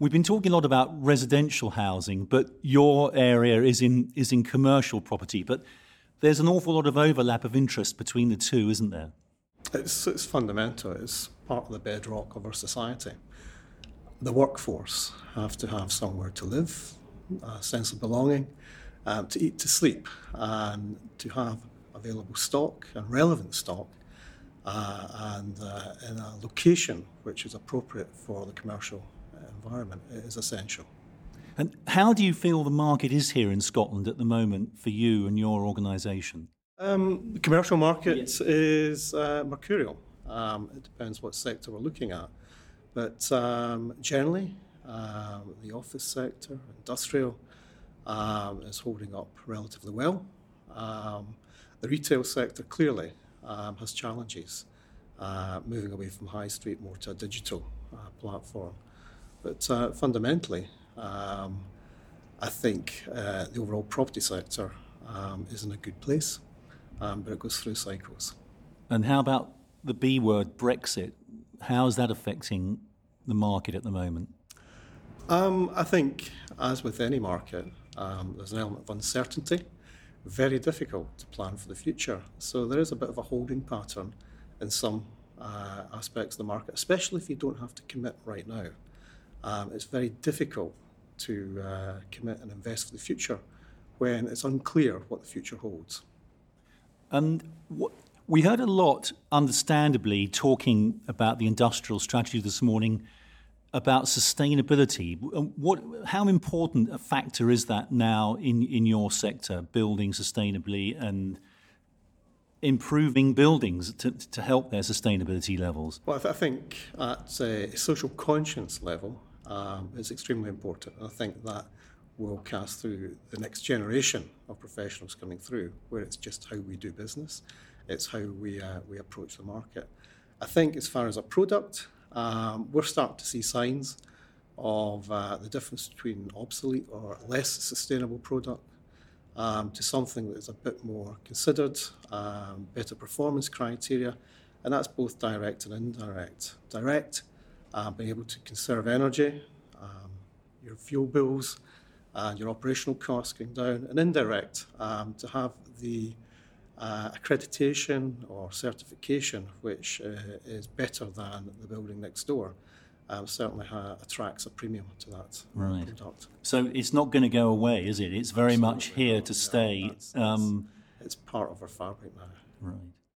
We've been talking a lot about residential housing, but your area is in is in commercial property. But there's an awful lot of overlap of interest between the two, isn't there? It's, it's fundamental. It's part of the bedrock of our society. The workforce have to have somewhere to live, a sense of belonging, um, to eat, to sleep, and to have available stock and relevant stock, uh, and uh, in a location which is appropriate for the commercial environment is essential. And how do you feel the market is here in Scotland at the moment for you and your organisation? Um, the commercial market yes. is uh, mercurial. Um, it depends what sector we're looking at. But um, generally, um, the office sector, industrial, um, is holding up relatively well. Um, the retail sector clearly has challenges, uh, moving away from high street more to a digital uh, platform. But uh, fundamentally, um, I think uh, the overall property sector um, is in a good place, um, but it goes through cycles. And how about the B word, Brexit? How is that affecting the market at the moment? Um, I think, as with any market, um, there's an element of uncertainty. Very difficult to plan for the future. So there is a bit of a holding pattern in some uh, aspects of the market, especially if you don't have to commit right now. Um, it's very difficult to uh, commit and invest for the future when it's unclear what the future holds. And what, we heard a lot, understandably, talking about the industrial strategy this morning about sustainability. What, how important a factor is that now in, in your sector, building sustainably and improving buildings to, to help their sustainability levels? Well, I think at a social conscience level, um, is extremely important. I think that will cast through the next generation of professionals coming through, where it's just how we do business, it's how we, uh, we approach the market. I think as far as a product, um, we're starting to see signs of uh, the difference between obsolete or less sustainable product um, to something that is a bit more considered, um, better performance criteria, and that's both direct and indirect. Direct uh, being able to conserve energy, um, your fuel bills, and your operational costs going down, and indirect um, to have the uh, accreditation or certification which uh, is better than the building next door. Um, certainly ha- attracts a premium to that right. product. So it's not going to go away, is it? It's very Absolutely much here not. to stay. that's, that's, um, it's part of our fabric now. Right.